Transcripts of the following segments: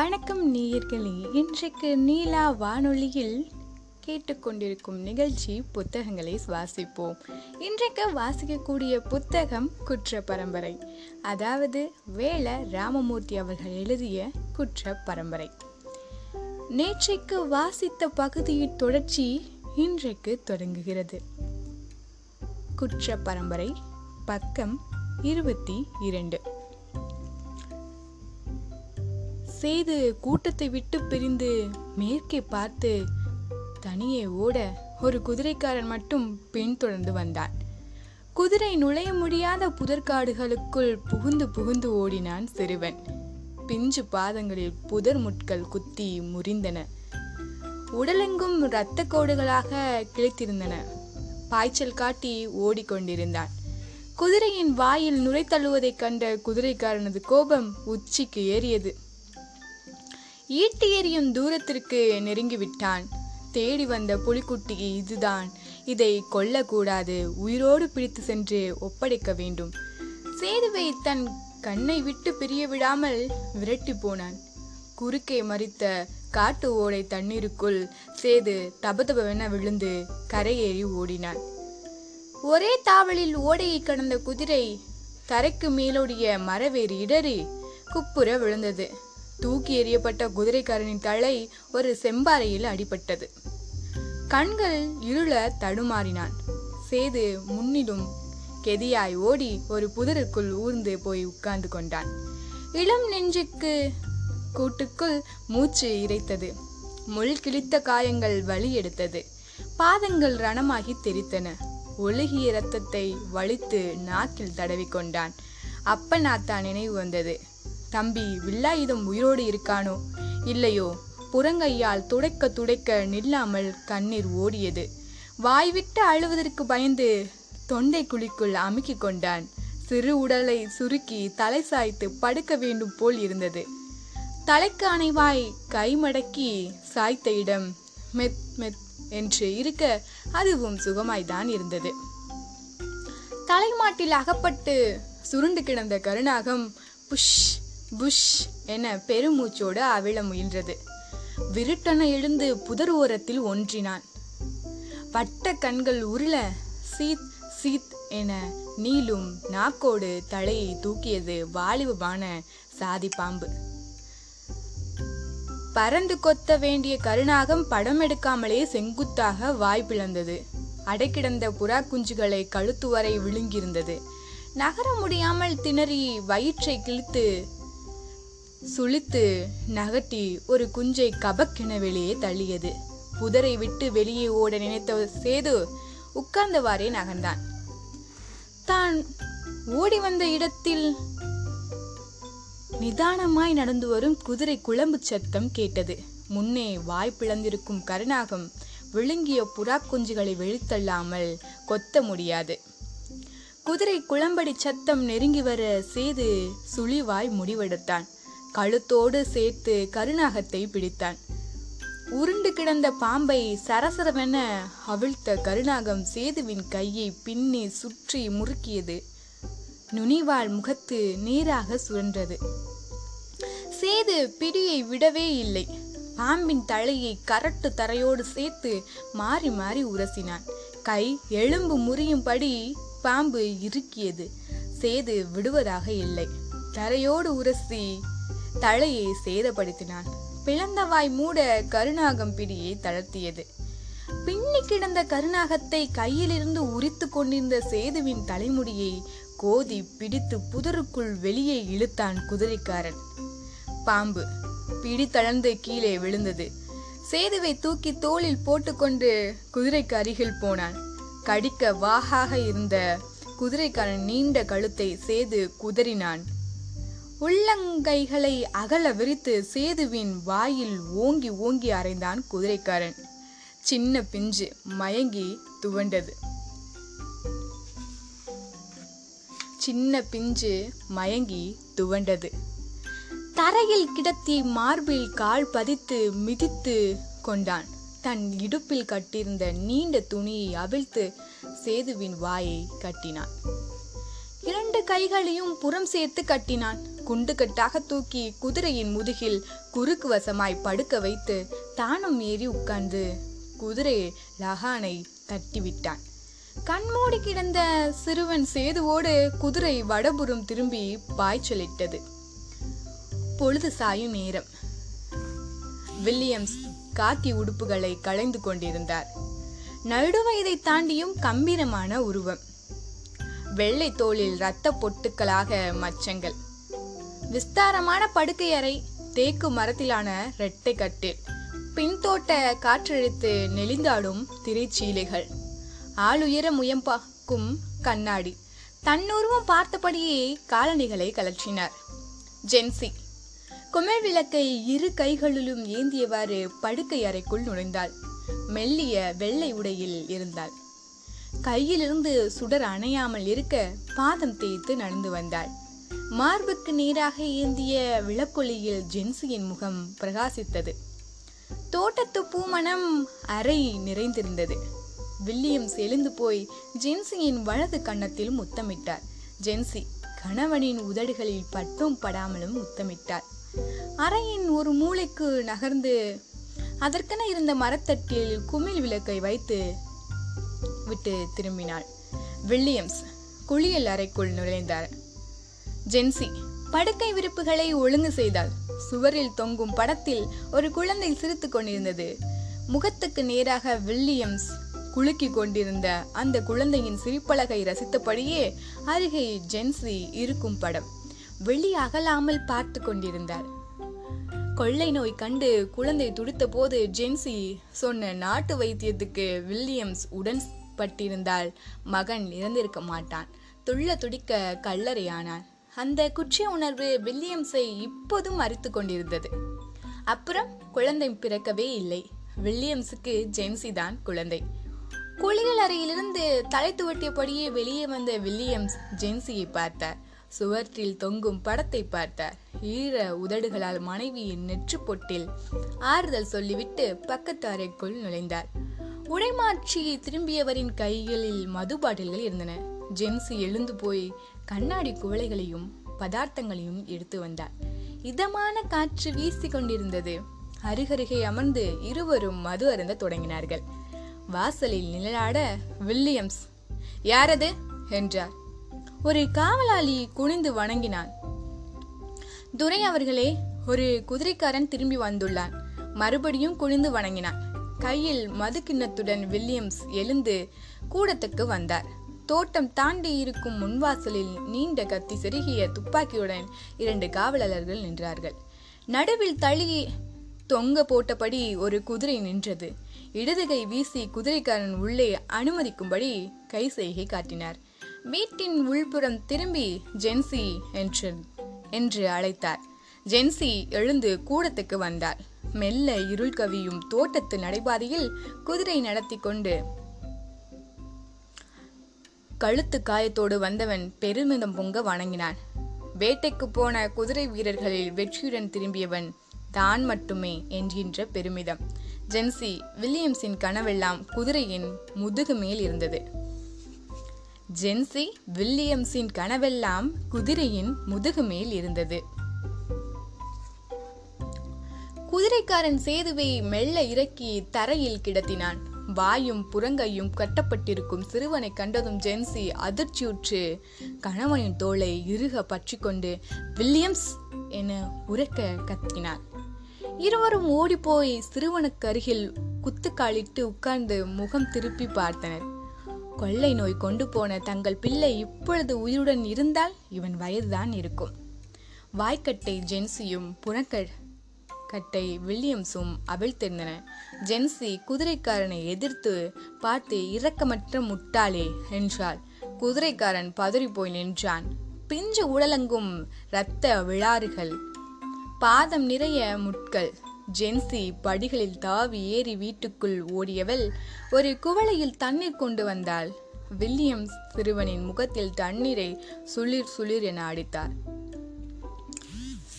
வணக்கம் நேயர்களே. இன்றைக்கு நீலா வானொலியில் கேட்டுக்கொண்டிருக்கும் நிகழ்ச்சி புத்தகங்களை சுவாசிப்போம் இன்றைக்கு வாசிக்கக்கூடிய புத்தகம் குற்ற பரம்பரை அதாவது வேள ராமமூர்த்தி அவர்கள் எழுதிய குற்ற பரம்பரை நேற்றைக்கு வாசித்த பகுதியின் தொடர்ச்சி இன்றைக்கு தொடங்குகிறது. குற்ற பரம்பரை பக்கம் இருபத்தி இரண்டு. சேது கூட்டத்தை விட்டு பிரிந்து மேற்கே பார்த்து தனியே ஓட ஒரு குதிரைக்காரன் மட்டும் பின்தொடர்ந்து வந்தான். குதிரை நுழைய முடியாத புதற்காடுகளுக்குள் புகுந்து புகுந்து ஓடினான் சிறுவன். பிஞ்சு பாதங்களில் புதர் முட்கள் குத்தி முறிந்தன. உடலெங்கும் இரத்த கோடுகளாக கிழித்திருந்தன. பாய்ச்சல் காட்டி ஓடிக்கொண்டிருந்தான். குதிரையின் வாயில் நுரை தள்ளுவதைக் கண்ட குதிரைக்காரனது கோபம் உச்சிக்கு ஏறியது. ஈட்டி எறியும் தூரத்திற்கு நெருங்கிவிட்டான். தேடி வந்த புலிக்குட்டி இதுதான். இதை கொல்லக்கூடாது. உயிரோடு பிடித்து சென்று ஒப்படைக்க வேண்டும். சேதுவை தன் கண்ணை விட்டு பிரிய விடாமல் விரட்டி போனான். குறுக்கே மறித்த காட்டு ஓடை தண்ணீருக்குள் சேது தபதபவென விழுந்து கரையேறி ஓடினான். ஒரே தாவலில் ஓடையை கடந்த குதிரை தரைக்கு மேலோடிய மரவேறி இடறி குப்புற விழுந்தது. தூக்கி எறியப்பட்ட குதிரைக்காரனின் தலை ஒரு செம்பாறையில் அடிபட்டது. கண்கள் இருள தடுமாறினான். சேது முன்னிலும் கெதியாய் ஓடி ஒரு புதருக்குள் ஊர்ந்து போய் உட்கார்ந்து கொண்டான். இளம் நெஞ்சுக்கு கூட்டுக்குள் மூச்சு இறைத்தது. முள் கிழித்த காயங்கள் வலி எடுத்தது. பாதங்கள் ரணமாகி தெரித்தன. ஒழுகிய இரத்தத்தை வலித்து நாக்கில் தடவிக்கொண்டான் அப்பனாத்தா நினைவு வந்தது. தம்பி வில்லாயுதம் உயிரோடு இருக்கானோ? இல்லையோ புறங்கையால் துடைக்க துடைக்க நில்லாமல் கண்ணீர் ஓடியது. வாய்விட்டு அழுவதற்கு பயந்து தொண்டை குழிக்குள் அமுக்கிக் கொண்டான். சிறு உடலை சுருக்கி தலை சாய்த்து படுக்க வேண்டும் போல் இருந்தது. தலைக்கு அணைவாய் கை மடக்கி சாய்த்த இடம் மெத் மெத் என்று இருக்க அதுவும் சுகமாய்தான் இருந்தது. தலைமாட்டில் அகப்பட்டு சுருண்டு கிடந்த கருணாகம் புஷ் புஷ் என பெருமூச்சோடு அவிழ முயன்றது. விருட்டன எழுந்து புதர் ஓரத்தில் ஒன்றினான். வட்ட கண்கள் உருள சீத் சீத் என நீளும் நாக்கோடு தலையை தூக்கியது வாலிபமான சாதி பாம்பு. பறந்து கொத்த வேண்டிய கருணாகம் படம் எடுக்காமலே செங்குத்தாக வாய் பிளந்தது. அடைக்கிடந்த புறா குஞ்சுகளை கழுத்து வரை விழுங்கியிருந்தது. நகர முடியாமல் திணறி வயிற்றை கிழித்து சுழித்து நகட்டி ஒரு குஞ்சை கபக்கென வெளியே தள்ளியது. புதரை விட்டு வெளியே ஓட நினைத்த சேது உட்கார்ந்தவாறே நகர்ந்தான். தான் ஓடி வந்த இடத்தில் நிதானமாய் நடந்து வரும் குதிரை குழம்பு சத்தம் கேட்டது. முன்னே வாய் பிளந்திருக்கும் கருணாகம் விழுங்கிய புறா குஞ்சுகளை வெளித்தள்ளாமல் கொத்த முடியாது. குதிரை குளம்படி சத்தம் நெருங்கி வர சேது சுழிவாய் முடிவெடுத்தான். கழுத்தோடு சேர்த்து கருநாகத்தை பிடித்தான். உருண்டு கிடந்த பாம்பை சரசரவென அவிழ்த்த கருநாகம் சேதுவின் கையை பின்னி சுற்றி முறுக்கியது. நுனிவாள் முகத்து நீராக சுழன்றது. சேது பிடியை விடவே இல்லை. பாம்பின் தலையை கரட்டு தரையோடு சேர்த்து மாறி மாறி உரசினான். கை எலும்பு முறியும்படி பாம்பு இறுக்கியது. சேது விடுவதாக இல்லை. தரையோடு உரசி தலையை சேதப்படுத்தினான். பிளந்தவாய் மூட கருணாகம் பிடியை தளர்த்தியது. பின்னி கிடந்த கருணாகத்தை கையிலிருந்து உரித்து கொண்டிருந்த சேதுவின் தலைமுடியை கோதி பிடித்து புதருக்குள் வெளியே இழுத்தான் குதிரைக்காரன். பாம்பு பிடி தளர்ந்து கீழே விழுந்தது. சேதுவை தூக்கி தோளில் போட்டுக்கொண்டு குதிரைக்கு அருகில் போனான். கடிக்க வாகாக இருந்த குதிரைக்காரன் நீண்ட கழுத்தை சேது குதறினான். உள்ளங்கைகளை அகல விரித்து சேதுவின் வாயில் ஓங்கி ஓங்கி அறைந்தான் குதிரைக்காரன். சின்ன பிஞ்சு மயங்கி துவண்டது. சின்ன பிஞ்சு மயங்கி துவண்டது. தரையில் கிடத்தி மார்பில் கால் பதித்து மிதித்து கொண்டான். தன் இடுப்பில் கட்டியிருந்த நீண்ட துணியை அவிழ்த்து சேதுவின் வாயை கட்டினான். இரண்டு கைகளையும் புறம் சேர்த்து கட்டினான். குண்டுகட்டாக தூக்கி குதிரையின் முதுகில் குறுக்கு வசமாய் படுக்க வைத்து தானும் ஏறி உட்கார்ந்து குதிரை லகானை தட்டிவிட்டான். கண்மூடி கிடந்த சிறுவன் சேதுவோடு குதிரை வடபுறம் திரும்பி பாய்ச்சலிட்டது. பொழுது சாயும் நேரம். வில்லியம்ஸ் காக்கி உடுப்புகளை களைந்து கொண்டிருந்தார். நடுவயதை தாண்டியும் கம்பீரமான உருவம். வெள்ளை தோளில் இரத்த பொட்டுக்களாக மச்சங்கள். விஸ்தாரமான படுக்கையறை தேக்கு மரத்திலான ரெட்டை கட்டில் பின்தோட்ட காற்றெழுத்து நெளிந்தாடும் திரைச்சீலைகள். ஆளுயர முயம்பாக்கும் கண்ணாடி. தன்னுருவம் பார்த்தபடியே காலணிகளை கலற்றினார். ஜென்சி. குமிழ் விளக்கை இரு கைகளிலும் ஏந்தியவாறு படுக்கை அறைக்குள் நுழைந்தாள். மெல்லிய வெள்ளை உடையில் இருந்தாள். கையிலிருந்து சுடர் அணையாமல் இருக்க பாதம் தேய்த்து நடந்து வந்தாள். மார்புக்கு நேராக ஏந்திய விளக்கொலியில் ஜென்சியின் முகம் பிரகாசித்தது. தோட்டத்து பூமணம் அறை நிறைந்திருந்தது. வில்லியம்ஸ் எழுந்து போய் ஜென்சியின் வலது கன்னத்தில் முத்தமிட்டார். ஜென்சி கணவனின் உதடுகளில் பட்டும் படாமலும் முத்தமிட்டார். அறையின் ஒரு மூளைக்கு நகர்ந்து அதற்கென இருந்த மரத்தட்டில் குமிழ் விளக்கை வைத்து விட்டு திரும்பினாள். வில்லியம்ஸ் குளியல் அறைக்குள் நுழைந்தார். ஜென்சி படுக்கை விருப்புகளை ஒழுங்கு செய்தாள். சுவரில் தொங்கும் படத்தில் ஒரு குழந்தை சிரித்து கொண்டிருந்தது. முகத்துக்கு நேராக வில்லியம்ஸ் குலுக்கி கொண்டிருந்த அந்த குழந்தையின் சிரிப்பலகை ரசித்தபடியே அருகே ஜென்சி இருக்கும் படம் வெளி அகலாமல் பார்த்து கொண்டிருந்தார். கொள்ளை நோய் கண்டு குழந்தை துடித்த போது ஜென்சி சொன்ன நாட்டு வைத்தியத்துக்கு வில்லியம்ஸ் உடன் பட்டிருந்தால் மகன் இறந்திருக்க மாட்டான். துள்ள துடிக்க கல்லறையானான். அந்த குற்ற உணர்வு வில்லியம்ஸை இப்போதும் மறித்து கொண்டிருந்தது. அப்புறம் குழந்தை பிறக்கவே இல்லை. வில்லியம்ஸுக்கு ஜென்சி தான் குழந்தை. குளியல் அறையிலிருந்து தலை துவட்டியபடியே வெளியே வந்த வில்லியம்ஸ் ஜென்சியை பார்த்தார். சுவற்றில் தொங்கும் படத்தை பார்த்தார். ஈர உதடுகளால் மனைவியின் நெற்று பொட்டில் ஆறுதல் சொல்லிவிட்டு பக்கத்து அறைக்குள் நுழைந்தார். உடைமாற்றி திரும்பியவரின் கைகளில் மது பாட்டில்கள் இருந்தன. ஜென்சி எழுந்து போய் கண்ணாடி குவளைகளையும் பதார்த்தங்களையும் எடுத்து வந்தார். இதமான காற்று வீசி கொண்டிருந்தது அருகருகே அமர்ந்து இருவரும் மது அருந்த தொடங்கினார்கள். வாசலில் நிழலாட வில்லியம்ஸ் யாரது? என்றார். ஒரு காவலாளி குனிந்து வணங்கினான். துரை அவர்களே ஒரு குதிரைக்காரன் திரும்பி வந்துள்ளான். மறுபடியும் குனிந்து வணங்கினான். கையில் மது கிண்ணத்துடன் வில்லியம்ஸ் எழுந்து கூடத்துக்கு வந்தார். தோட்டம் தாண்டி இருக்கும் முன்வாசலில் நீண்ட கத்தி செருகிய துப்பாக்கியுடன் இரண்டு காவலர்கள் நின்றார்கள். நடுவில் தள்ளி தொங்க போட்டபடி ஒரு குதிரை நின்றது. இடதுகை வீசி குதிரைக்காரன் உள்ளே அனுமதிக்கும்படி கை செய்கை காட்டினார். வீட்டின் உள்புறம் திரும்பி ஜென்சி என்று என்று அழைத்தார். ஜென்சி எழுந்து கூடத்துக்கு வந்தார். மெல்ல இருள் கவியும் தோட்டத்து நடைபாதையில் குதிரை நடத்தி கொண்டு கழுத்து காயத்தோடு வந்தவன் பெருமிதம் பொங்க வணங்கினான். வேட்டைக்கு போன குதிரை வீரர்களில் வெற்றியுடன் திரும்பியவன் தான் மட்டுமே என்கின்ற பெருமிதம். ஜென்சி வில்லியம்ஸின் கனவெல்லாம் குதிரையின் முதுகு மேல் இருந்தது. ஜென்சி வில்லியம்ஸின் கனவெல்லாம் குதிரையின் முதுகு மேல் இருந்தது. குதிரைக்காரன் சேதுவை மெல்ல இறக்கி தரையில் கிடத்தினான். வாயும் புறங்கையும் கட்டப்பட்டிருக்கும் சிறுவனை கண்டதும் ஜென்சி அதிர்ச்சியுற்று கணவனின் தோளை இறுக பற்றி கொண்டு வில்லியம்ஸ் என உரக்க கத்தினார் இருவரும் ஓடிப்போய் சிறுவனுக்கு அருகில் குத்துக்காலிட்டு உட்கார்ந்து முகம் திருப்பி பார்த்தனர். கொள்ளை நோய் கொண்டு போன தங்கள் பிள்ளை இப்பொழுது உயிருடன் இருந்தால் இவன் வயதுதான் இருக்கும். வாய்க்கட்டை ஜென்சியும் புறக்க கட்டை வில்லியம்ஸும் அவிழ்த்திருந்தன. ஜென்சி குதிரைக்காரனை எதிர்த்து பார்த்து இரக்கமற்ற முட்டாளே என்றாள். குதிரைக்காரன் பதறி போய் நின்றான். பிஞ்சு உடலங்கும் இரத்த விழாறுகள். பாதம் நிறைய முட்கள். ஜென்சி படிகளில் தாவி ஏறி வீட்டுக்குள் ஓடியவள் ஒரு குவளையில் தண்ணீர் கொண்டு வந்தாள். வில்லியம்ஸ் சிறுவனின் முகத்தில் தண்ணீரை சுளிர் சுளிர் என அடித்தார்.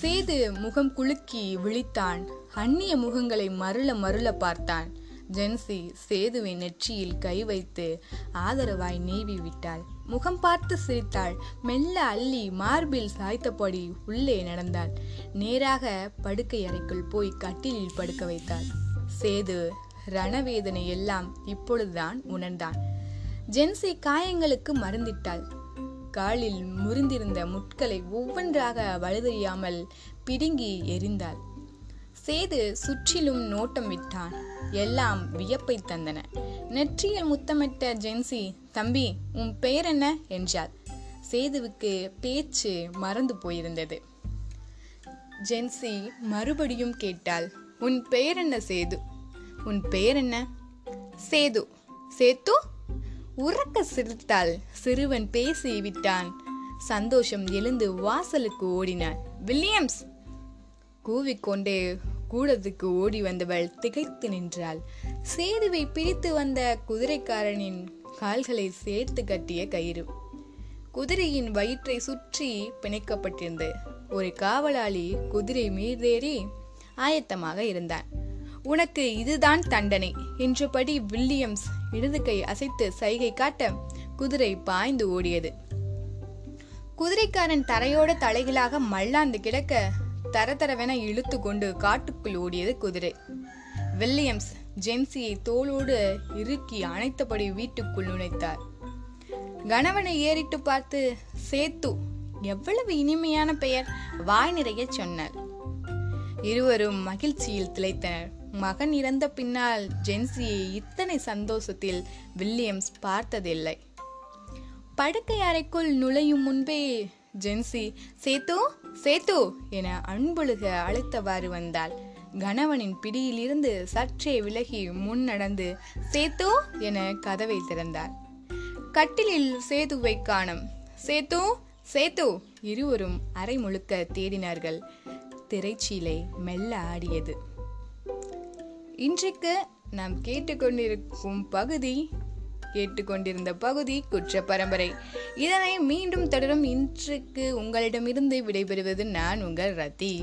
சேது முகம் குலுக்கி விழித்தான். அந்நிய முகங்களை மருள மருள பார்த்தான். ஜென்சி சேதுவின் நெற்றியில் கை வைத்து ஆதரவாய் நீவி விட்டாள். முகம் பார்த்து சிரித்தாள். மெல்ல அள்ளி மார்பில் சாய்த்தபடி உள்ளே நடந்தாள். நேராக படுக்கை அறைக்குள் போய் கட்டிலில் படுக்க வைத்தாள். சேது ரணவேதனை எல்லாம் இப்பொழுதுதான் உணர்ந்தான். ஜென்சி காயங்களுக்கு மருந்திட்டாள். காலில் முறிந்திருந்த முட்களை ஒவ்வொன்றாக வழுதறியாமல் பிடுங்கி எரிந்தாள் சேது சுற்றிலும் நோட்டம் விட்டான். எல்லாம் வியப்பை தந்தன. நெற்றியில் முத்தமிட்ட ஜென்சி தம்பி உன் பெயர் என்ன என்றாள். சேதுவுக்கு பேச்சு மறந்து போயிருந்தது. ஜென்சி மறுபடியும் கேட்டாள் உன் பெயர் என்ன சேது? உன் பெயர் என்ன சேது. சேத்து? உறக்க சிரித்தாள். சிறுவன் பேசி விட்டான். சந்தோஷம் எழுந்து வாசலுக்கு ஓடினான். வில்லியம்ஸ்! கூவிக்கொண்டே கூடத்துக்கு ஓடி வந்தவள் திகைத்து நின்றாள். சேதுவை பிடித்து வந்த குதிரைக்காரனின் கால்களை சேர்த்து கட்டிய கயிறு. குதிரையின் வயிற்றை சுற்றி பிணைக்கப்பட்டிருந்தது ஒரு காவலாளி குதிரை மீதேறி ஆயத்தமாக இருந்தான். உனக்கு இதுதான் தண்டனை என்றபடி வில்லியம்ஸ் இடது கை அசைத்து சைகை காட்ட குதிரை பாய்ந்து ஓடியது. குதிரைக்காரன் தரையோட தலைகளாக மல்லாந்து கிடக்க தரதரவென இழுத்து கொண்டு காட்டுக்குள் ஓடியது குதிரை. வில்லியம்ஸ் ஜென்சியை தோளோடு இறுக்கி அணைத்தபடி வீட்டுக்குள் நுழைத்தார். கணவனை ஏறிட்டு பார்த்து சேத்து எவ்வளவு இனிமையான பெயர்? வாய் நிறைய சொன்னார். இருவரும் மகிழ்ச்சியில் திளைத்தனர். மகன் இறந்த பின்னால் ஜென்சியை இத்தனை சந்தோஷத்தில் வில்லியம்ஸ் பார்த்ததில்லை. படுக்கை அறைக்குள் நுழையும் முன்பே ஜென்சி சேத்து சேத்து என அன்பொழுக அழைத்தவாறு வந்தாள். கணவனின் பிடியிலிருந்து சற்றே விலகி முன் நடந்து சேத்து என கதவை திறந்தார் கட்டிலில் சேதுவை காணும். சேத்து சேத்து இருவரும் அரை முழுக்க தேடினார்கள். திரைச்சீலை மெல்ல ஆடியது. இன்றைக்கு நாம் கேட்டுக்கொண்டிருக்கும் பகுதி கேட்டுக்கொண்டிருந்த பகுதி குற்ற பரம்பரை இதனை மீண்டும் தொடரும் இன்றைக்கு உங்களிடமிருந்து விடைபெறுவது நான் உங்கள் ரத்தி